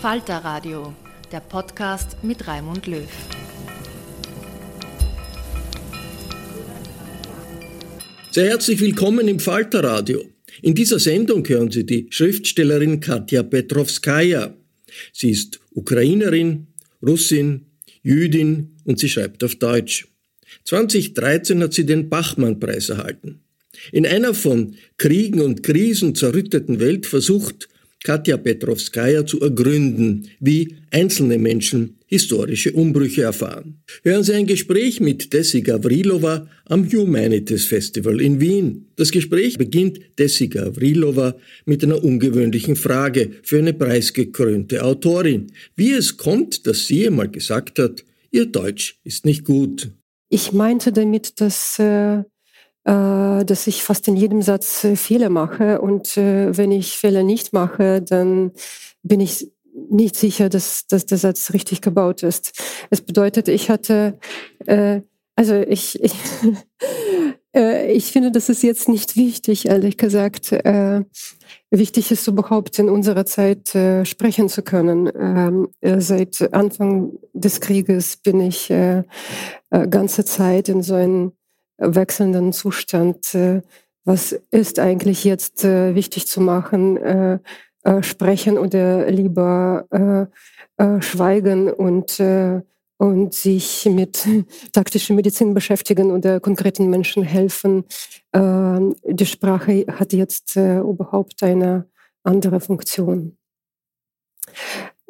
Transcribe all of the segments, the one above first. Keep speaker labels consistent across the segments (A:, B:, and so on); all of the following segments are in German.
A: Falter Radio, der Podcast mit Raimund Löw.
B: Sehr herzlich willkommen im Falter Radio. In dieser Sendung hören Sie die Schriftstellerin Katja Petrovskaya. Sie ist Ukrainerin, Russin, Jüdin und sie schreibt auf Deutsch. 2013 hat sie den Bachmann-Preis erhalten. In einer von Kriegen und Krisen zerrütteten Welt versucht Katja Petrovskaya zu ergründen, wie einzelne Menschen historische Umbrüche erfahren. Hören Sie ein Gespräch mit Desi Gavrilova am Humanities Festival in Wien. Das Gespräch beginnt Desi Gavrilova mit einer ungewöhnlichen Frage für eine preisgekrönte Autorin. Wie es kommt, dass sie einmal gesagt hat, ihr Deutsch ist nicht gut.
C: Ich meinte damit, dass äh dass ich fast in jedem Satz äh, Fehler mache. Und äh, wenn ich Fehler nicht mache, dann bin ich nicht sicher, dass, dass der Satz richtig gebaut ist. Es bedeutet, ich hatte, äh, also ich, ich, äh, ich finde, das ist jetzt nicht wichtig, ehrlich gesagt. Äh, wichtig ist überhaupt in unserer Zeit äh, sprechen zu können. Ähm, äh, seit Anfang des Krieges bin ich äh, äh, ganze Zeit in so einem wechselnden Zustand. Äh, was ist eigentlich jetzt äh, wichtig zu machen? Äh, sprechen oder lieber schweigen und und sich mit taktischer Medizin beschäftigen oder konkreten Menschen helfen. Ähm, die Sprache hat jetzt überhaupt eine andere Funktion.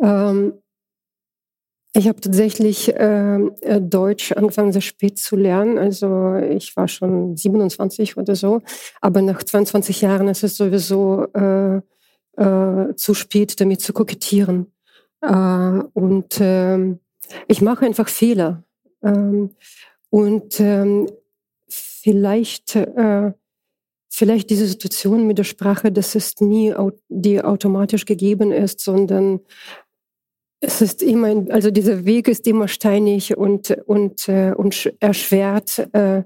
C: Ähm, ich habe tatsächlich ähm, äh, Deutsch angefangen sehr spät zu lernen. Also ich war schon 27 oder so. Aber nach 22 Jahren ist es sowieso äh, äh, zu spät, damit zu kokettieren. Äh, und ähm, ich mache einfach Fehler. Ähm, und ähm, vielleicht, äh, vielleicht diese Situation mit der Sprache, dass es nie, die automatisch gegeben ist, sondern es ist immer, also dieser Weg ist immer steinig und, und, äh, und erschwert. Äh,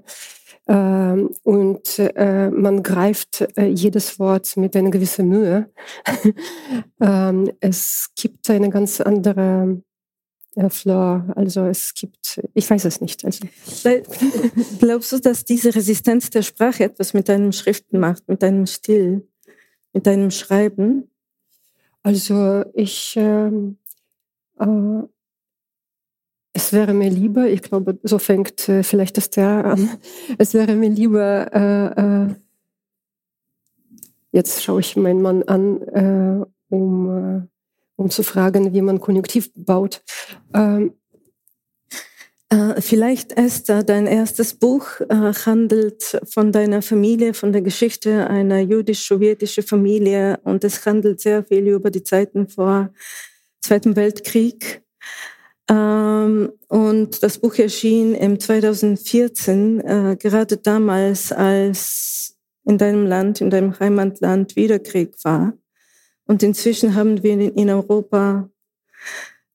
C: äh, und äh, man greift äh, jedes Wort mit einer gewissen Mühe. ähm, es gibt eine ganz andere äh, Flor. Also es gibt, ich weiß es nicht. Also.
D: Glaubst du, dass diese Resistenz der Sprache etwas mit deinem Schriften macht, mit deinem Stil, mit deinem Schreiben?
C: Also ich ähm, äh, es wäre mir lieber, ich glaube, so fängt äh, vielleicht das der an, es wäre mir lieber, äh, äh, jetzt schaue ich meinen Mann an, äh, um, um zu fragen, wie man Konjunktiv baut. Ähm,
D: äh, Vielleicht, Esther, dein erstes Buch handelt von deiner Familie, von der Geschichte einer jüdisch-sowjetischen Familie und es handelt sehr viel über die Zeiten vor Zweiten Weltkrieg. Ähm, und das Buch erschien im 2014, äh, gerade damals, als in deinem Land, in deinem Heimatland wieder Krieg war. Und inzwischen haben wir in Europa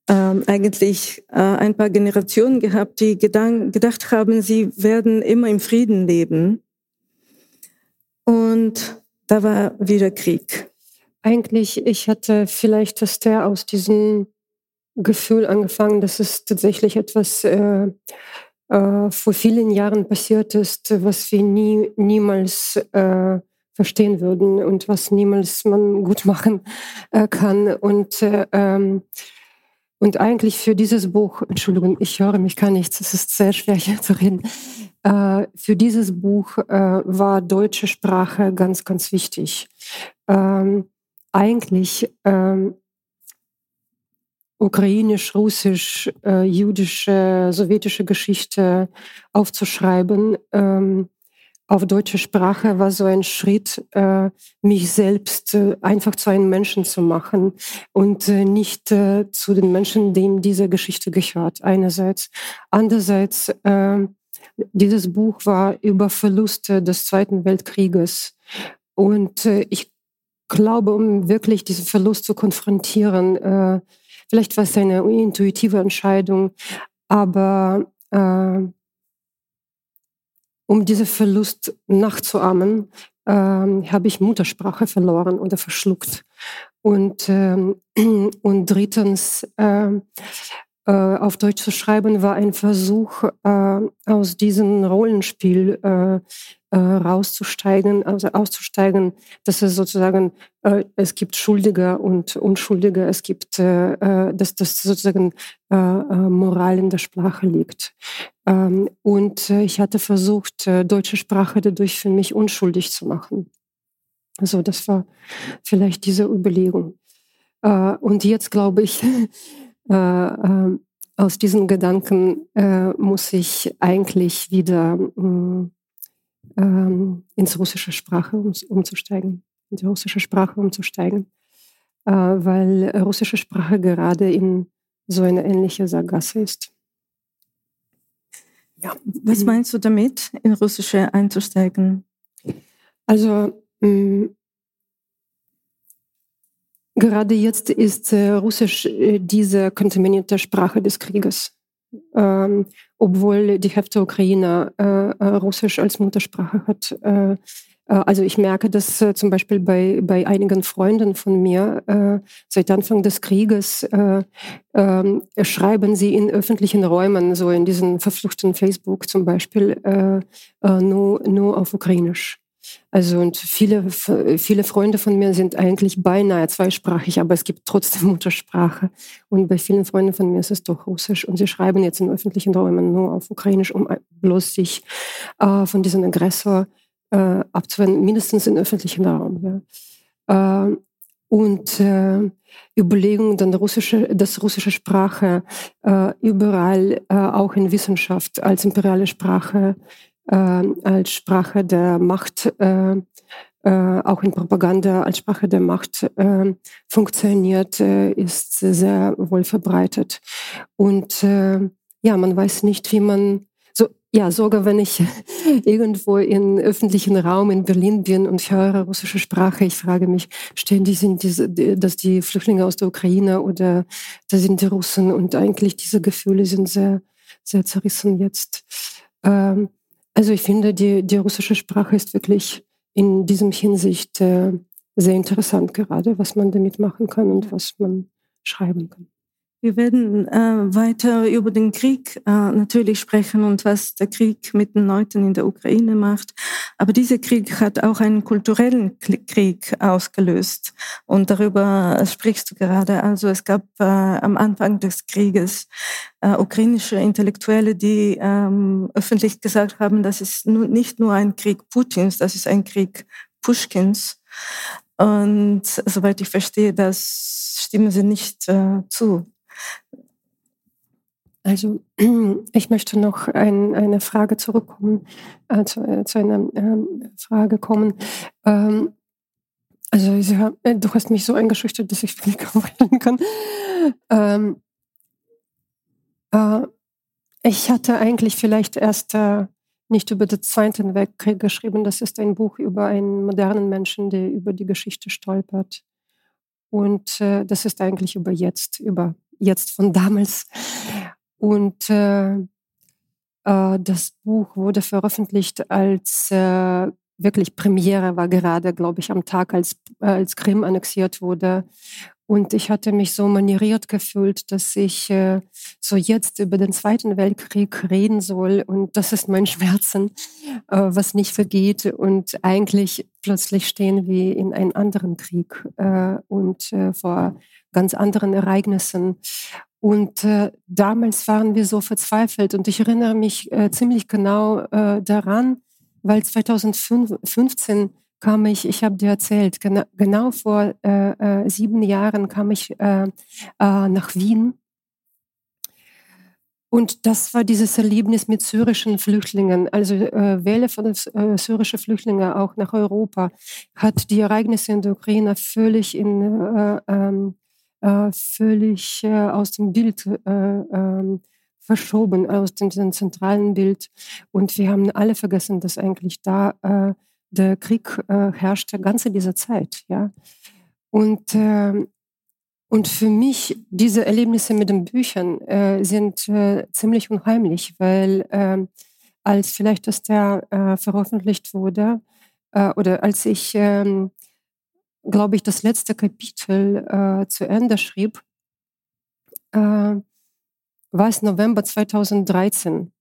D: ähm, eigentlich äh, ein paar Generationen gehabt, die gedacht haben, sie werden immer im Frieden leben. Und da war wieder Krieg.
C: Eigentlich, ich hatte vielleicht das der aus diesem Gefühl angefangen, dass es tatsächlich etwas äh, äh, vor vielen Jahren passiert ist, was wir nie, niemals äh, verstehen würden und was niemals man gut machen äh, kann. Und, äh, ähm, und eigentlich für dieses Buch, Entschuldigung, ich höre mich gar nichts, es ist sehr schwer hier zu reden. Äh, für dieses Buch war deutsche Sprache ganz, ganz wichtig. Ähm, eigentlich ähm, ukrainisch, russisch, äh, jüdische, sowjetische Geschichte aufzuschreiben ähm, auf deutsche Sprache war so ein Schritt, äh, mich selbst äh, einfach zu einem Menschen zu machen und äh, nicht äh, zu den Menschen, denen diese Geschichte gehört. Einerseits. Andererseits, äh, dieses Buch war über Verluste des Zweiten Weltkrieges. Und äh, ich glaube, um wirklich diesen Verlust zu konfrontieren, äh, Vielleicht war es eine intuitive Entscheidung, aber äh, um diesen Verlust nachzuahmen, äh, habe ich Muttersprache verloren oder verschluckt. Und, äh, und drittens, äh, äh, auf Deutsch zu schreiben, war ein Versuch, äh, aus diesem Rollenspiel äh, rauszusteigen, also auszusteigen, dass es sozusagen, äh, es gibt Schuldige und Unschuldige, es gibt, äh, äh dass das sozusagen äh, äh, Moral in der Sprache liegt. Ähm, und ich hatte versucht, deutsche Sprache dadurch für mich unschuldig zu machen. Also das war vielleicht diese Überlegung. und jetzt glaube ich, aus diesen Gedanken muss ich eigentlich wieder mm, ähm, ins russische Sprache um, umzusteigen, in die russische Sprache umzusteigen, äh, weil russische Sprache gerade in so eine ähnliche Sackgasse ist.
D: Ja. Was meinst du damit, in russische einzusteigen?
C: Also mh, mm, gerade jetzt ist äh, Russisch äh, diese kontaminierte Sprache des Krieges ähm, obwohl die Hälfte Ukrainer äh, äh, Russisch als Muttersprache hat. Äh, äh also ich merke das zum Beispiel bei, bei einigen Freunden von mir. Seit Anfang des Krieges ähm, schreiben sie in öffentlichen Räumen, so in diesen verfluchten Facebook zum Beispiel, nur, nur auf Ukrainisch. Also und viele, viele Freunde von mir sind eigentlich beinahe zweisprachig, aber es gibt trotzdem Muttersprache. Und bei vielen Freunden von mir ist es doch Russisch. Und sie schreiben jetzt in öffentlichen Räumen nur auf Ukrainisch, um bloß sich äh, von diesem Aggressor äh, abzuwenden, mindestens im öffentlichen Raum. Ja. Äh, und äh, Überlegungen, dann russische, dass russische Sprache äh, überall, äh, auch in Wissenschaft, als imperiale Sprache als Sprache der Macht, äh, äh, auch in Propaganda als Sprache der Macht äh, funktioniert, äh, ist sehr wohl verbreitet. Und ja, man weiß nicht, wie man ja, sogar wenn ich irgendwo im öffentlichen Raum in Berlin bin und höre russische Sprache, ich frage mich ständig, sind diese, das die Flüchtlinge aus der Ukraine oder da sind die Russen und eigentlich diese Gefühle sind sehr, sehr zerrissen jetzt. Ähm, also ich finde, die, die russische Sprache ist wirklich in diesem Hinsicht äh, sehr interessant gerade, was man damit machen kann und was man schreiben kann.
D: Wir werden äh, weiter über den Krieg äh, natürlich sprechen und was der Krieg mit den Leuten in der Ukraine macht. Aber dieser Krieg hat auch einen kulturellen Krieg ausgelöst. Und darüber sprichst du gerade. Also es gab äh, am Anfang des Krieges äh, ukrainische Intellektuelle, die ähm, öffentlich gesagt haben, das ist nicht nur ein Krieg Putins, das ist ein Krieg Pushkins. Und soweit ich verstehe, das stimmen sie nicht äh, zu.
C: Also ich möchte noch ein, eine Frage zurückkommen, äh, zu, äh, zu, einer ähm, Frage kommen. Ähm, also äh, du hast mich so eingeschüchtert, dass ich nicht reden kann. Ähm, äh, ich hatte eigentlich vielleicht erst äh, nicht über den Zweiten Weltkrieg geschrieben. Das ist ein Buch über einen modernen Menschen, der über die Geschichte stolpert. Und äh, das ist eigentlich über jetzt, über jetzt von damals. Und äh, äh, das Buch wurde veröffentlicht als äh, wirklich Premiere, war gerade, glaube ich, am Tag, als, als Krim annexiert wurde. Und ich hatte mich so manieriert gefühlt, dass ich äh, so jetzt über den Zweiten Weltkrieg reden soll. Und das ist mein Schmerzen, äh, was nicht vergeht. Und eigentlich plötzlich stehen wir in einem anderen Krieg äh, und äh, vor ganz anderen Ereignissen. Und äh, damals waren wir so verzweifelt. Und ich erinnere mich äh, ziemlich genau äh, daran, weil 2015 kam ich, ich habe dir erzählt, genau, genau vor äh, äh, sieben Jahren kam ich äh, äh, nach Wien. Und das war dieses Erlebnis mit syrischen Flüchtlingen, also äh, Welle von äh, syrischen Flüchtlingen auch nach Europa, hat die Ereignisse in der Ukraine völlig in äh, ähm, völlig äh, aus dem Bild äh, ähm, verschoben, aus dem, zentralen Bild. Und wir haben alle vergessen, dass eigentlich da der Krieg herrschte ganze diese Zeit. Ja? Und, äh, und für mich, diese Erlebnisse mit den Büchern sind ziemlich unheimlich, weil äh, als vielleicht das der veröffentlicht wurde, oder als ich, glaube ich, das letzte Kapitel äh, zu Ende schrieb, äh, war es November 2013.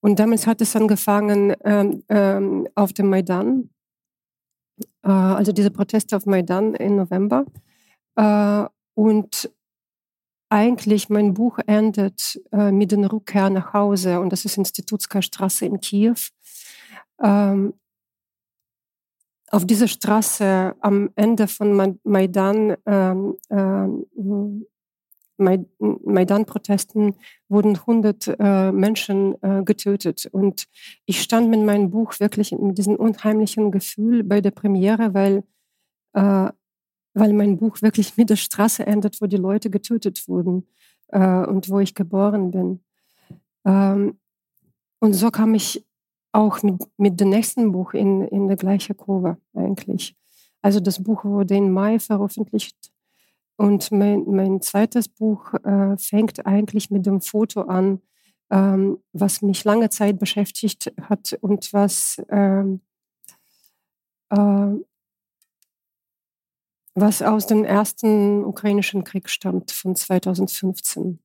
C: Und damals hat es angefangen ähm, ähm, auf dem Maidan, äh, also diese Proteste auf Maidan im November. Äh, und eigentlich mein Buch endet äh, mit der Rückkehr nach Hause und das ist Institutska Straße in Kiew. Ähm, auf dieser Straße am Ende von Maidan ähm, ähm, Maidan-Protesten wurden 100 äh, Menschen äh, getötet. Und ich stand mit meinem Buch wirklich mit diesem unheimlichen Gefühl bei der Premiere, weil, äh, weil mein Buch wirklich mit der Straße endet, wo die Leute getötet wurden äh, und wo ich geboren bin. Ähm, und so kam ich auch mit, mit dem nächsten Buch in, in der gleichen Kurve eigentlich. Also das Buch wurde im Mai veröffentlicht und mein, mein zweites Buch äh, fängt eigentlich mit dem Foto an, ähm, was mich lange Zeit beschäftigt hat und was, ähm, äh, was aus dem ersten ukrainischen Krieg stammt von 2015.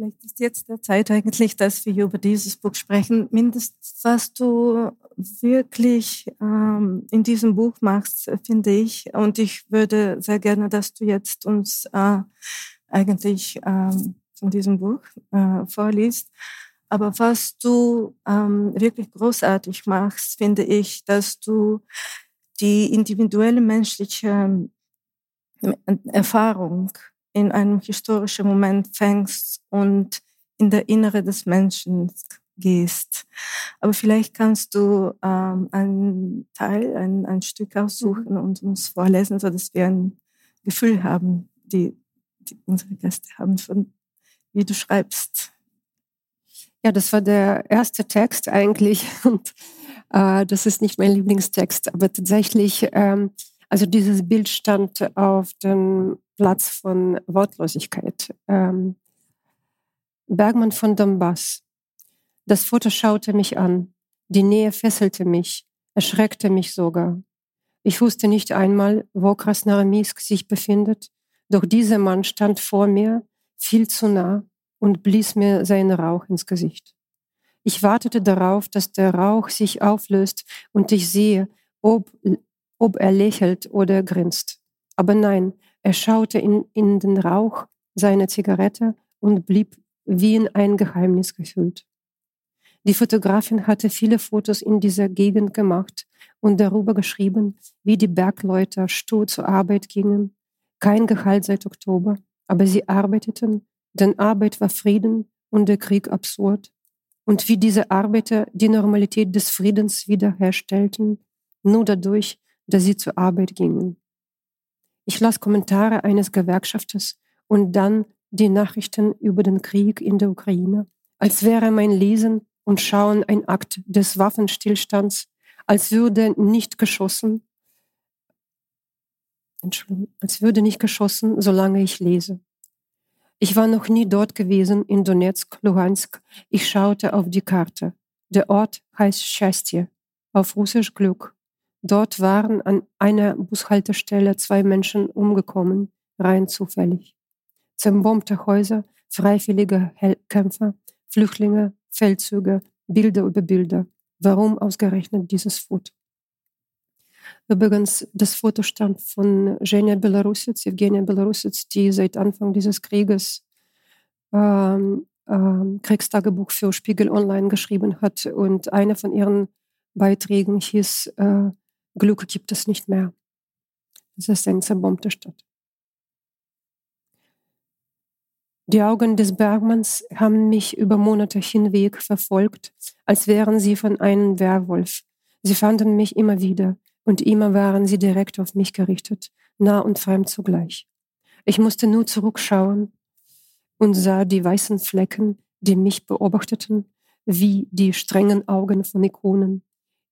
D: Vielleicht ist jetzt der Zeit eigentlich, dass wir über dieses Buch sprechen. Mindestens, was du wirklich ähm, in diesem Buch machst, finde ich. Und ich würde sehr gerne, dass du jetzt uns äh, eigentlich ähm, von diesem Buch äh, vorliest. Aber was du ähm, wirklich großartig machst, finde ich, dass du die individuelle menschliche äh, Erfahrung in einem historischen Moment fängst und in der Innere des Menschen gehst. Aber vielleicht kannst du ähm, einen Teil, ein, ein Stück aussuchen und uns vorlesen, sodass wir ein Gefühl haben, die, die unsere Gäste haben, von wie du schreibst.
C: Ja, das war der erste Text eigentlich und äh, das ist nicht mein Lieblingstext, aber tatsächlich, ähm, also dieses Bild stand auf dem Platz von Wortlosigkeit. Ähm, Bergmann von Donbass. Das Foto schaute mich an. Die Nähe fesselte mich, erschreckte mich sogar. Ich wusste nicht einmal, wo Krasnarmisk sich befindet, Doch dieser Mann stand vor mir viel zu nah und blies mir seinen Rauch ins Gesicht. Ich wartete darauf, dass der Rauch sich auflöst und ich sehe, ob, ob er lächelt oder grinst. Aber nein, er schaute in, in den Rauch seiner Zigarette und blieb wie in ein Geheimnis gehüllt. Die Fotografin hatte viele Fotos in dieser Gegend gemacht und darüber geschrieben, wie die Bergleute stur zur Arbeit gingen. Kein Gehalt seit Oktober, aber sie arbeiteten, denn Arbeit war Frieden und der Krieg absurd. Und wie diese Arbeiter die Normalität des Friedens wiederherstellten, nur dadurch, dass sie zur Arbeit gingen. Ich las Kommentare eines Gewerkschafters und dann die Nachrichten über den Krieg in der Ukraine, als wäre mein Lesen und Schauen ein Akt des Waffenstillstands, als würde nicht geschossen, Entschuldigung, als würde nicht geschossen, solange ich lese. Ich war noch nie dort gewesen in Donetsk, Luhansk. Ich schaute auf die Karte. Der Ort heißt Schastje, auf Russisch Glück. Dort waren an einer Bushaltestelle zwei Menschen umgekommen, rein zufällig. Zerbombte Häuser, freiwillige Kämpfer, Flüchtlinge, Feldzüge, Bilder über Bilder. Warum ausgerechnet dieses Foto? Übrigens, das Foto stammt von Zhenya Belarusitz, Evgenia Belarusitz, die seit Anfang dieses Krieges ähm, ähm, Kriegstagebuch für Spiegel Online geschrieben hat. Und einer von ihren Beiträgen hieß äh, Glück gibt es nicht mehr. Das ist eine zerbombte Stadt. Die Augen des Bergmanns haben mich über Monate hinweg verfolgt, als wären sie von einem Werwolf. Sie fanden mich immer wieder, und immer waren sie direkt auf mich gerichtet, nah und fremd zugleich. Ich musste nur zurückschauen und sah die weißen Flecken, die mich beobachteten, wie die strengen Augen von Ikonen,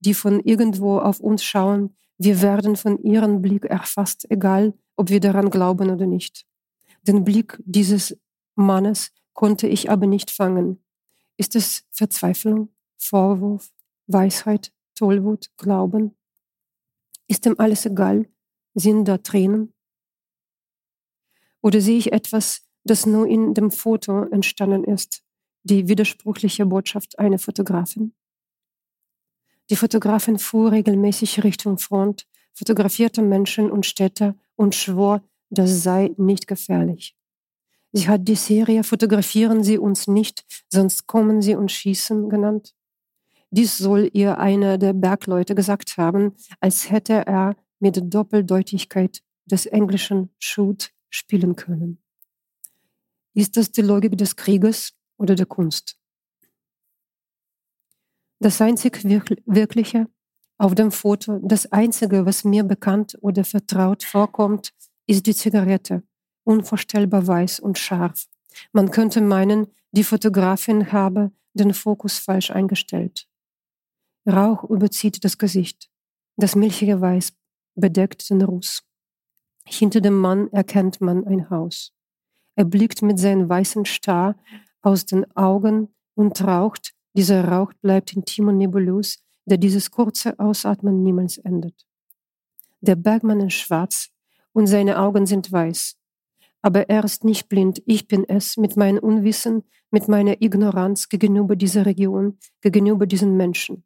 C: die von irgendwo auf uns schauen. Wir werden von ihrem Blick erfasst, egal ob wir daran glauben oder nicht. Den Blick dieses Mannes konnte ich aber nicht fangen. Ist es Verzweiflung, Vorwurf, Weisheit, Tollwut, Glauben? Ist ihm alles egal? Sind da Tränen? Oder sehe ich etwas, das nur in dem Foto entstanden ist, die widersprüchliche Botschaft einer Fotografin? Die Fotografin fuhr regelmäßig Richtung Front, fotografierte Menschen und Städte und schwor, das sei nicht gefährlich. Sie hat die Serie Fotografieren Sie uns nicht, sonst kommen Sie und schießen genannt. Dies soll ihr einer der Bergleute gesagt haben, als hätte er mit Doppeldeutigkeit des englischen Shoot spielen können. Ist das die Logik des Krieges oder der Kunst? Das einzig Wirkliche auf dem Foto, das einzige, was mir bekannt oder vertraut vorkommt, ist die Zigarette, unvorstellbar weiß und scharf. Man könnte meinen, die Fotografin habe den Fokus falsch eingestellt. Rauch überzieht das Gesicht. Das milchige Weiß bedeckt den Ruß. Hinter dem Mann erkennt man ein Haus. Er blickt mit seinen weißen Star aus den Augen und raucht. Dieser Rauch bleibt intim und nebulös, der dieses kurze Ausatmen niemals endet. Der Bergmann ist schwarz und seine Augen sind weiß. Aber er ist nicht blind, ich bin es mit meinem Unwissen, mit meiner Ignoranz gegenüber dieser Region, gegenüber diesen Menschen.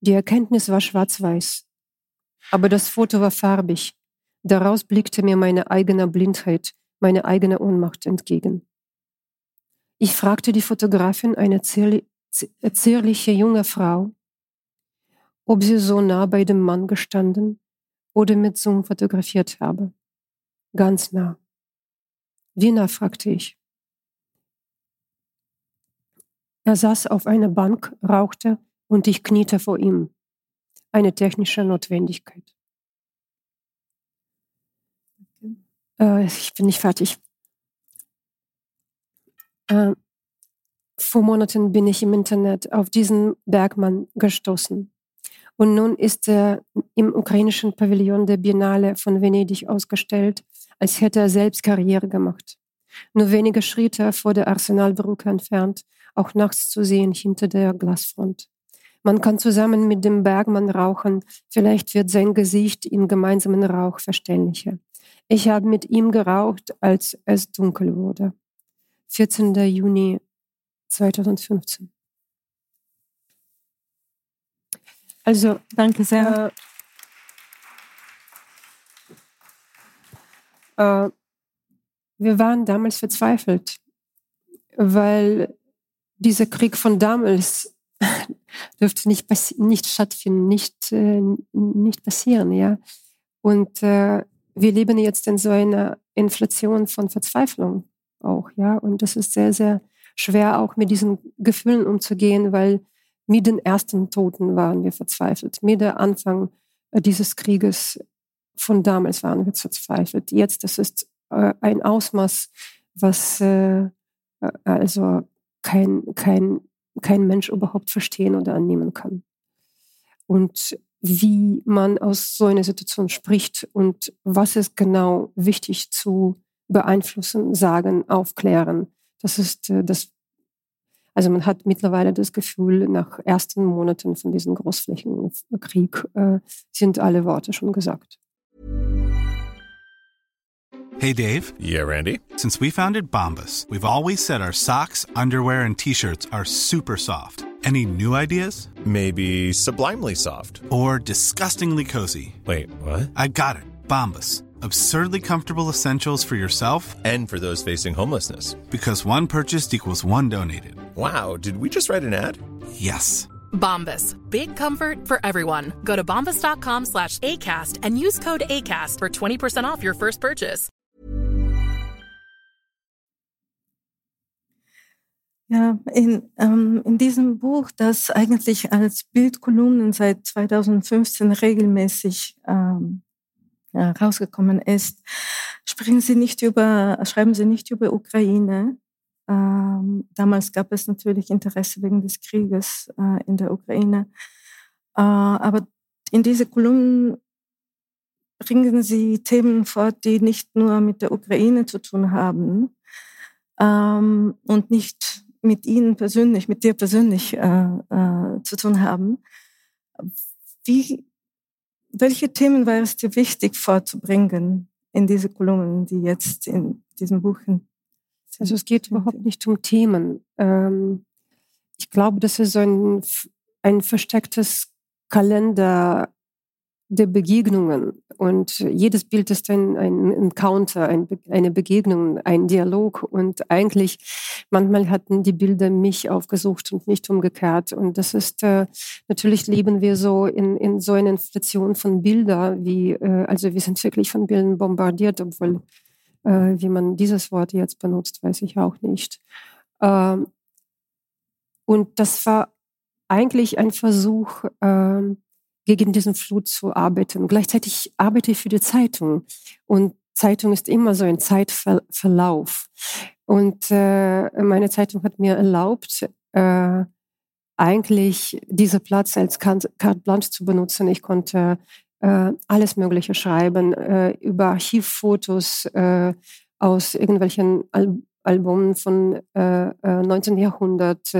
C: Die Erkenntnis war schwarz-weiß. Aber das Foto war farbig. Daraus blickte mir meine eigene Blindheit, meine eigene Ohnmacht entgegen. Ich fragte die Fotografin, eine zierliche junge Frau, ob sie so nah bei dem Mann gestanden oder mit Zoom fotografiert habe. Ganz nah. Wiener, fragte ich. Er saß auf einer Bank, rauchte und ich kniete vor ihm. Eine technische Notwendigkeit. Äh, ich bin nicht fertig. Äh, vor Monaten bin ich im Internet auf diesen Bergmann gestoßen. Und nun ist er im ukrainischen Pavillon der Biennale von Venedig ausgestellt als hätte er selbst Karriere gemacht. Nur wenige Schritte vor der Arsenalbrücke entfernt, auch nachts zu sehen hinter der Glasfront. Man kann zusammen mit dem Bergmann rauchen, vielleicht wird sein Gesicht im gemeinsamen Rauch verständlicher. Ich habe mit ihm geraucht, als es dunkel wurde. 14. Juni 2015. Also,
D: danke sehr.
C: Äh, äh, wir waren damals verzweifelt, weil dieser Krieg von damals dürfte nicht, nicht stattfinden, nicht, äh, nicht passieren, ja. Und äh, wir leben jetzt in so einer Inflation von Verzweiflung auch, ja. Und das ist sehr, sehr schwer, auch mit diesen Gefühlen umzugehen, weil mit den ersten Toten waren wir verzweifelt. Mit der Anfang äh, dieses Krieges von damals waren wir verzweifelt. Jetzt, das ist äh, ein Ausmaß, was äh, also kein, kein, kein Mensch überhaupt verstehen oder annehmen kann. Und wie man aus so einer Situation spricht und was ist genau wichtig zu beeinflussen, sagen, aufklären. Das ist das also man hat mittlerweile das Gefühl, nach ersten Monaten von diesem Großflächenkrieg äh, sind alle Worte schon gesagt.
E: Hey Dave.
F: Yeah, Randy.
E: Since we founded Bombus, we've always said our socks, underwear and t-shirts are super soft. Any new ideas?
F: Maybe sublimely soft.
E: Or disgustingly cozy.
F: Wait, what?
E: I got it. Bombus absurdly comfortable essentials for yourself
F: and for those facing homelessness.
E: Because one purchased equals one donated.
F: Wow, did we just write an ad?
E: Yes.
G: Bombas. Big comfort for everyone. Go to bombas.com slash ACAST and use code ACAST for 20% off your first purchase.
D: Ja, in, ähm, in diesem Buch, das eigentlich als Bildkolumnen seit 2015 regelmäßig ähm, äh, rausgekommen ist, sprechen Sie nicht über, schreiben Sie nicht über Ukraine. Ähm, damals gab es natürlich Interesse wegen des Krieges äh, in der Ukraine. Äh, aber in diese Kolumnen bringen Sie Themen fort, die nicht nur mit der Ukraine zu tun haben ähm, und nicht mit Ihnen persönlich, mit dir persönlich äh, äh, zu tun haben. Wie welche Themen wäre es dir wichtig vorzubringen in diese Kolumnen, die jetzt in diesem Buch sind?
C: Also es geht überhaupt nicht um Themen. Ähm, ich glaube, das ist so ein, ein verstecktes Kalender der Begegnungen. Und jedes Bild ist ein, ein Encounter, ein, eine Begegnung, ein Dialog. Und eigentlich, manchmal hatten die Bilder mich aufgesucht und nicht umgekehrt. Und das ist, äh, natürlich leben wir so in, in so einer Inflation von Bildern, wie, äh, also wir sind wirklich von Bildern bombardiert, obwohl, äh, wie man dieses Wort jetzt benutzt, weiß ich auch nicht. Ähm, und das war eigentlich ein Versuch, ähm, gegen diesen Flut zu arbeiten. Gleichzeitig arbeite ich für die Zeitung und Zeitung ist immer so ein Zeitverlauf. Und äh, meine Zeitung hat mir erlaubt, äh, eigentlich diesen Platz als Carte Blanche zu benutzen. Ich konnte äh, alles Mögliche schreiben, äh, über Archivfotos äh, aus irgendwelchen Al Albumen von äh, 19. Jahrhundert,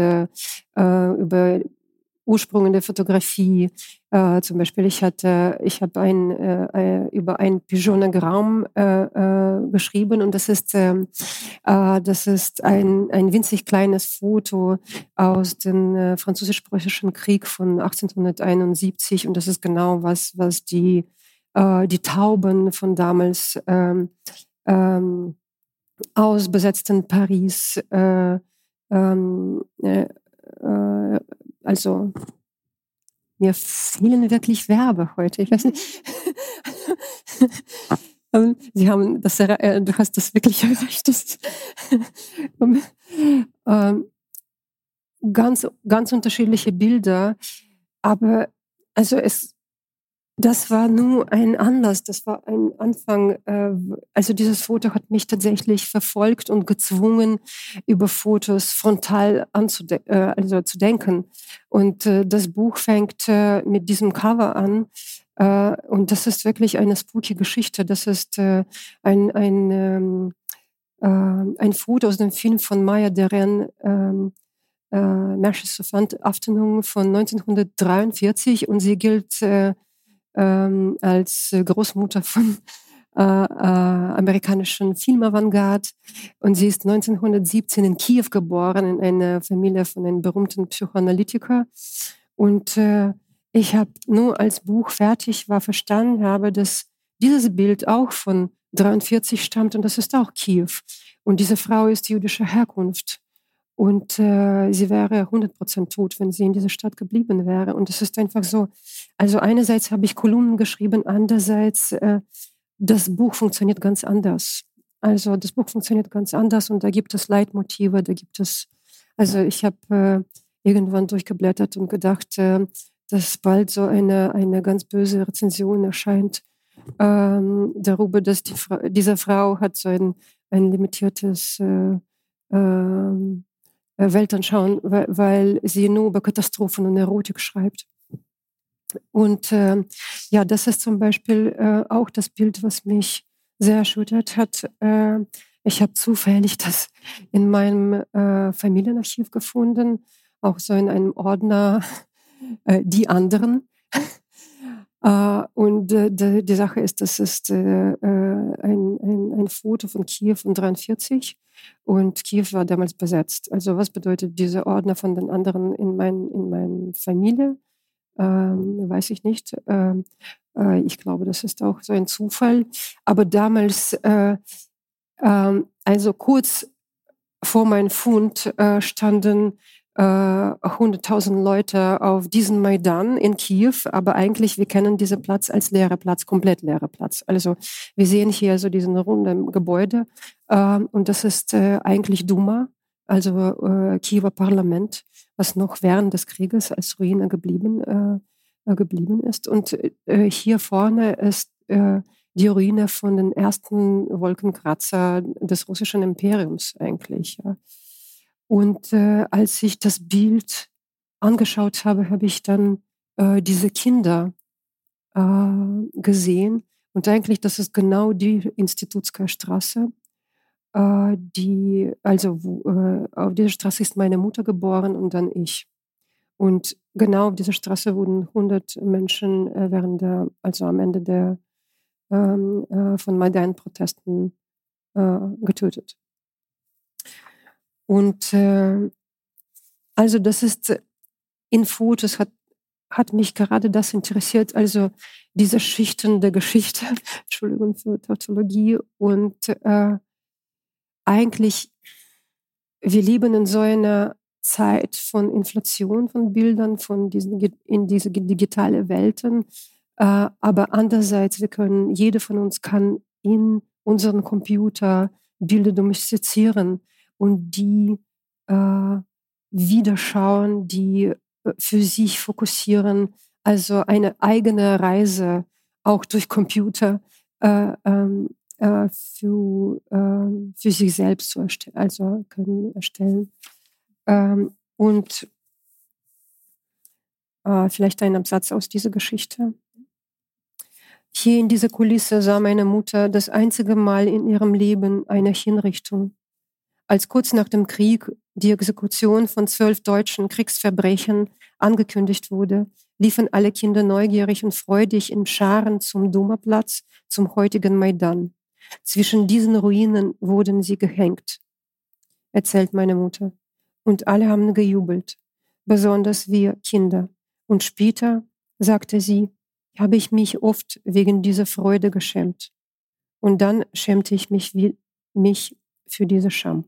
C: über Ursprünge der Fotografie. Äh, zum Beispiel, ich hatte, ich habe ein, äh, über ein Pigeonogramm äh, äh, geschrieben und das ist, ähm, äh, das ist ein, ein winzig kleines Foto aus dem äh, französisch-preußischen Krieg von 1871 und das ist genau was, was die, die Tauben von damals ähm, ähm, aus besetzten Paris ähm, also mir fehlen wirklich Werbe heute. Ich weiß nicht. Ähm, Sie haben das, äh, du hast das wirklich erreicht. Das, ähm, ganz, ganz unterschiedliche Bilder, aber also es, das war nur ein Anlass, das war ein Anfang. Äh, also dieses Foto hat mich tatsächlich verfolgt und gezwungen, über Fotos frontal äh, also zu denken. Und äh, das Buch fängt mit diesem Cover an. Und das ist wirklich eine spooky Geschichte. Das ist ein, ein, ähm, ein Foto aus dem Film von Maya Deren, ähm, äh, Marches of Afternoon von 1943 und sie gilt äh, ähm, als Großmutter von äh, äh, amerikanischen Filmavantgarde. Und sie ist 1917 in Kiew geboren, in einer Familie von einem berühmten Psychoanalytiker. Und äh, ich habe nur als Buch fertig war verstanden habe, dass dieses Bild auch von 43 stammt und das ist auch Kiew. Und diese Frau ist jüdischer Herkunft. Und äh, sie wäre 100% tot, wenn sie in dieser Stadt geblieben wäre. Und es ist einfach so, also einerseits habe ich Kolumnen geschrieben, andererseits äh, das Buch funktioniert ganz anders. Also das Buch funktioniert ganz anders und da gibt es Leitmotive, da gibt es, also ich habe äh, irgendwann durchgeblättert und gedacht, äh, dass bald so eine, eine ganz böse Rezension erscheint ähm, darüber, dass die Fra diese Frau hat so ein, ein limitiertes äh, ähm, äh, Weltanschauen, weil, weil sie nur über Katastrophen und Erotik schreibt. Und äh, ja, das ist zum Beispiel äh, auch das Bild, was mich sehr erschüttert hat. Äh, ich habe zufällig das in meinem äh, Familienarchiv gefunden, auch so in einem Ordner äh, Die anderen. Und die, die, Sache ist, das ist ein, ein, ein, Foto von Kiew von 43 und Kiew war damals besetzt. Also was bedeutet dieser Ordner von den anderen in, mein, in meiner Familie? Ähm, weiß ich nicht. Ähm, äh, ich glaube, das ist auch so ein Zufall. Aber damals, äh, ähm, also kurz vor meinem Fund standen 100.000 äh, Leute auf diesen Maidan in Kiew, aber eigentlich, wir kennen diesen Platz als leerer Platz, komplett leerer Platz. Also wir sehen hier so diesen runden Gebäude äh, und das ist äh, eigentlich Duma, also äh, Kiewer Parlament, was noch während des Krieges als Ruine geblieben, äh, äh, geblieben ist. Und hier vorne ist die Ruine von den ersten Wolkenkratzer des russischen Imperiums eigentlich. Ja. Und äh, als ich das Bild angeschaut habe, habe ich dann äh, diese Kinder äh, gesehen. Und eigentlich, das ist genau die Institutsker Straße, äh, die, also wo, äh, auf dieser Straße ist meine Mutter geboren und dann ich. Und genau auf dieser Straße wurden 100 Menschen äh, während der, also am Ende der ähm, von Maidan-Protesten getötet. Und äh, also das ist in Fotos hat, hat mich gerade das interessiert, also diese Schichten der Geschichte, Entschuldigung für Tautologie. Und äh, eigentlich, wir leben in so einer Zeit von Inflation von Bildern, von diesen, in diese digitale Welten, äh, aber andererseits, wir können, jede von uns kann in unseren Computer Bilder domestizieren und die äh, wiederschauen, die äh, für sich fokussieren, also eine eigene Reise auch durch Computer äh, ähm, äh, für, äh, für sich selbst zu erstellen, also können erstellen. Ähm, und äh, vielleicht ein Absatz aus dieser Geschichte. Hier in dieser Kulisse sah meine Mutter das einzige Mal in ihrem Leben eine Hinrichtung. Als kurz nach dem Krieg die Exekution von zwölf deutschen Kriegsverbrechern angekündigt wurde, liefen alle Kinder neugierig und freudig in Scharen zum Duma-Platz, zum heutigen Maidan. Zwischen diesen Ruinen wurden sie gehängt, erzählt meine Mutter. Und alle haben gejubelt, besonders wir Kinder. Und später, sagte sie, habe ich mich oft wegen dieser Freude geschämt. Und dann schämte ich mich, mich für diese Scham.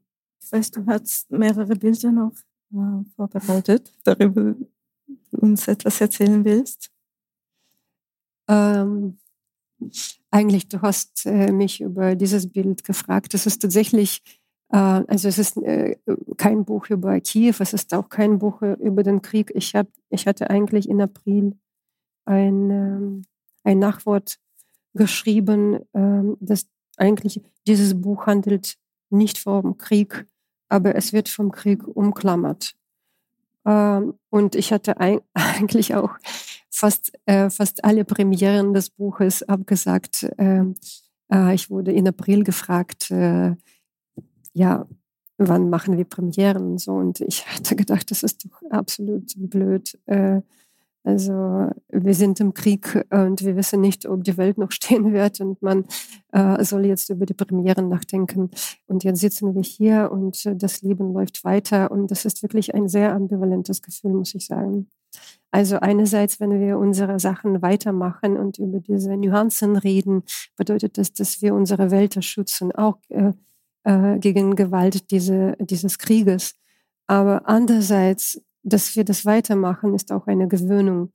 D: Ich weiß, du hast mehrere Bilder noch äh, vorbereitet, darüber uns etwas erzählen willst.
C: Ähm, eigentlich, du hast äh, mich über dieses Bild gefragt. Es ist tatsächlich, äh, also es ist äh, kein Buch über Kiew, es ist auch kein Buch über den Krieg. Ich, hab, ich hatte eigentlich in April ein, ähm, ein Nachwort geschrieben, ähm, dass eigentlich dieses Buch handelt nicht vom Krieg, aber es wird vom Krieg umklammert. Ähm, und ich hatte eigentlich auch fast, äh, fast alle Premieren des Buches abgesagt. Ähm, äh, ich wurde in April gefragt, äh, ja, wann machen wir Premieren und so. Und ich hatte gedacht, das ist doch absolut blöd, Also wir sind im Krieg und wir wissen nicht, ob die Welt noch stehen wird und man äh, soll jetzt über die Premieren nachdenken. Und jetzt sitzen wir hier und das Leben läuft weiter und das ist wirklich ein sehr ambivalentes Gefühl, muss ich sagen. Also einerseits, wenn wir unsere Sachen weitermachen und über diese Nuancen reden, bedeutet das, dass wir unsere Welt schützen, auch äh, äh, gegen Gewalt diese, dieses Krieges. Aber andererseits, dass wir das weitermachen, ist auch eine Gewöhnung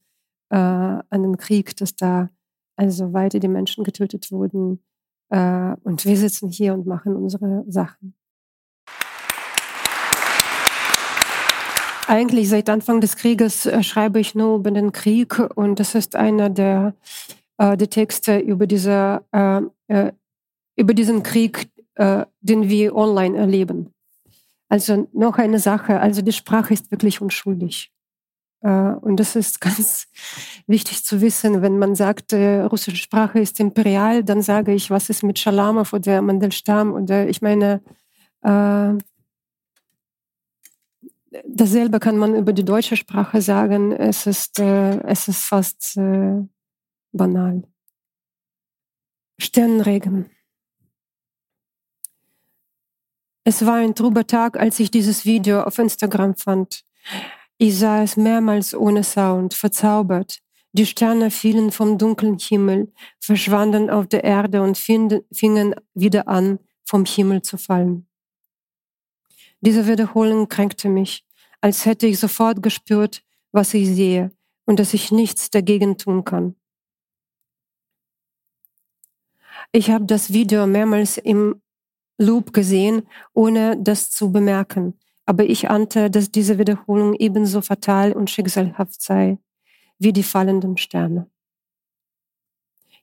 C: äh, an den Krieg, dass da also weiter die Menschen getötet wurden. Äh, und wir sitzen hier und machen unsere Sachen. Eigentlich seit Anfang des Krieges äh, schreibe ich nur über den Krieg und das ist einer der, äh, der Texte über, diese, äh, über diesen Krieg, den wir online erleben. Also noch eine Sache, also die Sprache ist wirklich unschuldig. Äh, und das ist ganz wichtig zu wissen. Wenn man sagt, russische Sprache ist imperial, dann sage ich, was ist mit Schalamow oder Mandelstam oder ich meine, dasselbe kann man über die deutsche Sprache sagen. Es ist, äh, es ist fast äh, banal. Sternenregen. Es war ein trüber Tag, als ich dieses Video auf Instagram fand. Ich sah es mehrmals ohne Sound, verzaubert. Die Sterne fielen vom dunklen Himmel, verschwanden auf der Erde und fingen wieder an, vom Himmel zu fallen. Diese Wiederholung kränkte mich, als hätte ich sofort gespürt, was ich sehe und dass ich nichts dagegen tun kann. Ich habe das Video mehrmals im Loop gesehen, ohne das zu bemerken, aber ich ahnte, dass diese Wiederholung ebenso fatal und schicksalhaft sei wie die fallenden Sterne.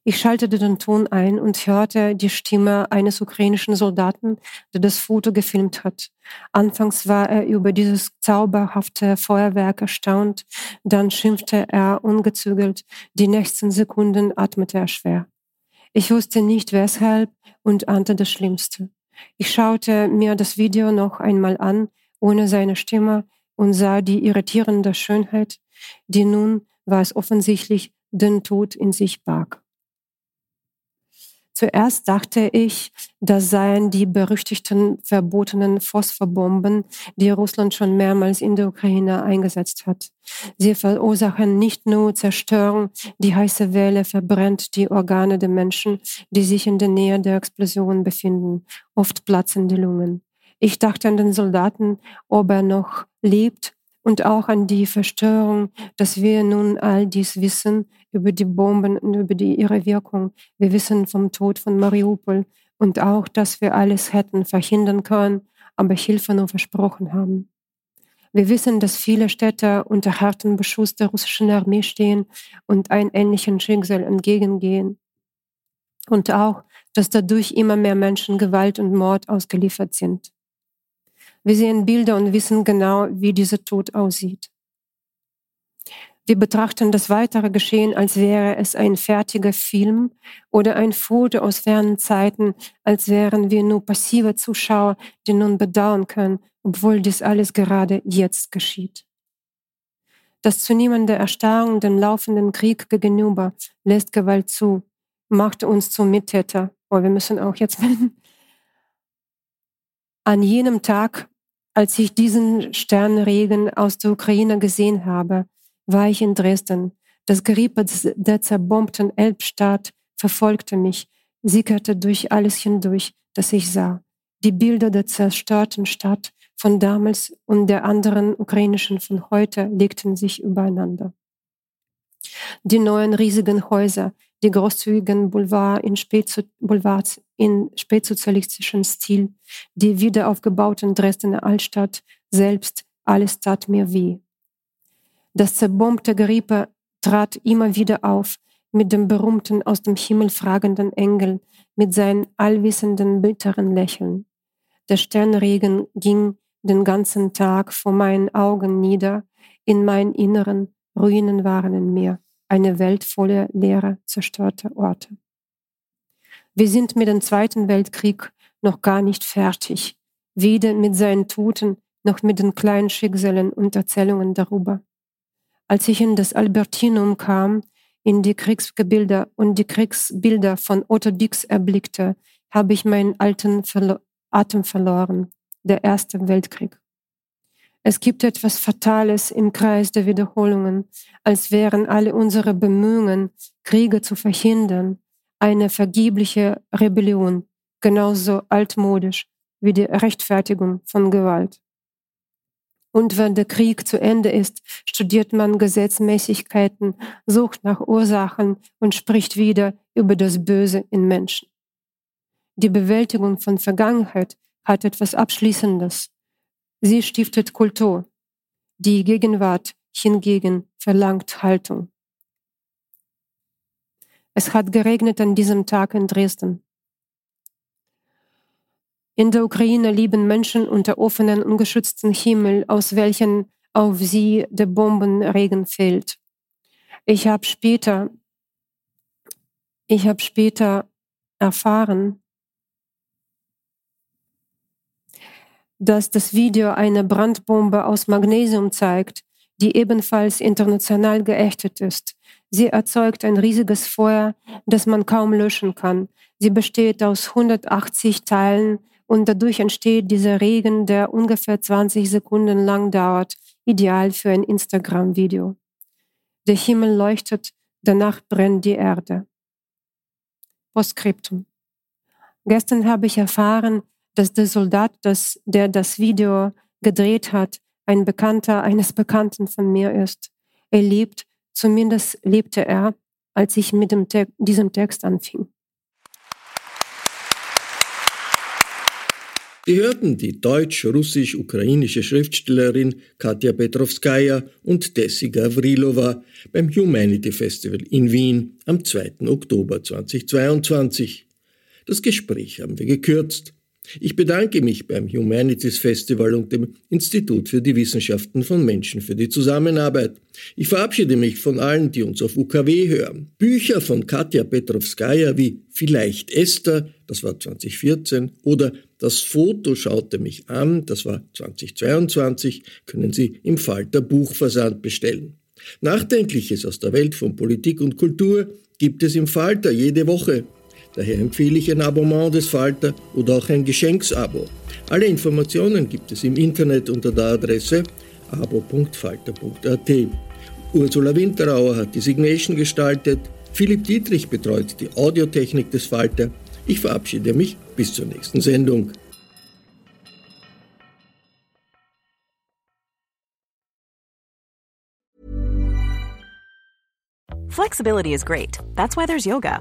C: Ich schaltete den Ton ein und hörte die Stimme eines ukrainischen Soldaten, der das Foto gefilmt hat. Anfangs war er über dieses zauberhafte Feuerwerk erstaunt, dann schimpfte er ungezügelt, die nächsten Sekunden atmete er schwer. Ich wusste nicht weshalb und ahnte das Schlimmste. Ich schaute mir das Video noch einmal an, ohne seine Stimme, und sah die irritierende Schönheit, die nun, war es offensichtlich, den Tod in sich barg. Zuerst dachte ich, das seien die berüchtigten verbotenen Phosphorbomben, die Russland schon mehrmals in der Ukraine eingesetzt hat. Sie verursachen nicht nur Zerstörung, die heiße Welle verbrennt die Organe der Menschen, die sich in der Nähe der Explosion befinden. Oft platzen die Lungen. Ich dachte an den Soldaten, ob er noch lebt und auch an die Verstörung, dass wir nun all dies wissen über die Bomben und über die, ihre Wirkung. Wir wissen vom Tod von Mariupol und auch, dass wir alles hätten verhindern können, aber Hilfe nur versprochen haben. Wir wissen, dass viele Städte unter hartem Beschuss der russischen Armee stehen und ein ähnlichen Schicksal entgegengehen. Und auch, dass dadurch immer mehr Menschen Gewalt und Mord ausgeliefert sind. Wir sehen Bilder und wissen genau, wie dieser Tod aussieht. Wir betrachten das weitere Geschehen, als wäre es ein fertiger Film oder ein Foto aus fernen Zeiten, als wären wir nur passive Zuschauer, die nun bedauern können, obwohl dies alles gerade jetzt geschieht. Das zunehmende Erstarren dem laufenden Krieg gegenüber lässt Gewalt zu, macht uns zum Mittäter. Oh, wir müssen auch jetzt An jenem Tag, als ich diesen Sternregen aus der Ukraine gesehen habe, war ich in Dresden. Das Gerippe der zerbombten Elbstadt verfolgte mich, sickerte durch alles hindurch, das ich sah. Die Bilder der zerstörten Stadt von damals und der anderen ukrainischen von heute legten sich übereinander. Die neuen riesigen Häuser, die großzügigen Boulevard in Boulevards in spätsozialistischen Stil, die wiederaufgebauten Dresdner Altstadt selbst, alles tat mir weh. Das zerbombte Gerippe trat immer wieder auf, mit dem berühmten aus dem Himmel fragenden Engel, mit seinem allwissenden, bitteren Lächeln. Der Sternregen ging den ganzen Tag vor meinen Augen nieder, in meinen Inneren Ruinen waren in mir eine Welt voller leerer, zerstörter Orte. Wir sind mit dem Zweiten Weltkrieg noch gar nicht fertig, weder mit seinen Toten noch mit den kleinen Schicksalen und Erzählungen darüber. Als ich in das Albertinum kam, in die Kriegsbilder und die Kriegsbilder von Otto Dix erblickte, habe ich meinen alten Verlo Atem verloren. Der Erste Weltkrieg. Es gibt etwas Fatales im Kreis der Wiederholungen, als wären alle unsere Bemühungen, Kriege zu verhindern, eine vergebliche Rebellion, genauso altmodisch wie die Rechtfertigung von Gewalt. Und wenn der Krieg zu Ende ist, studiert man Gesetzmäßigkeiten, sucht nach Ursachen und spricht wieder über das Böse in Menschen. Die Bewältigung von Vergangenheit hat etwas Abschließendes. Sie stiftet Kultur. Die Gegenwart hingegen verlangt Haltung. Es hat geregnet an diesem Tag in Dresden. In der Ukraine leben Menschen unter offenen, ungeschützten Himmel, aus welchen auf sie der Bombenregen fällt. Ich habe später, ich habe später erfahren, dass das Video eine Brandbombe aus Magnesium zeigt, die ebenfalls international geächtet ist. Sie erzeugt ein riesiges Feuer, das man kaum löschen kann. Sie besteht aus 180 Teilen und dadurch entsteht dieser Regen, der ungefähr 20 Sekunden lang dauert, ideal für ein Instagram-Video. Der Himmel leuchtet, danach brennt die Erde. Postskriptum. Gestern habe ich erfahren, dass der Soldat, das, der das Video gedreht hat, ein Bekannter eines Bekannten von mir ist. Er lebt, zumindest lebte er, als ich mit dem Te diesem Text anfing.
B: Sie hörten die deutsch-russisch-ukrainische Schriftstellerin Katja Petrovskaya und Desi Gavrilova beim Humanity Festival in Wien am 2. Oktober 2022. Das Gespräch haben wir gekürzt. Ich bedanke mich beim Humanities Festival und dem Institut für die Wissenschaften von Menschen für die Zusammenarbeit. Ich verabschiede mich von allen, die uns auf UKW hören. Bücher von Katja Petrovskaya wie Vielleicht Esther, das war 2014, oder Das Foto schaute mich an, das war 2022, können Sie im Falter Buchversand bestellen. Nachdenkliches aus der Welt von Politik und Kultur gibt es im Falter jede Woche. Daher empfehle ich ein Abonnement des Falter oder auch ein Geschenksabo. Alle Informationen gibt es im Internet unter der Adresse abo.falter.at. Ursula Winterauer hat die Signation gestaltet, Philipp Dietrich betreut die Audiotechnik des Falter. Ich verabschiede mich bis zur nächsten Sendung.
H: Flexibility is great. That's why there's yoga.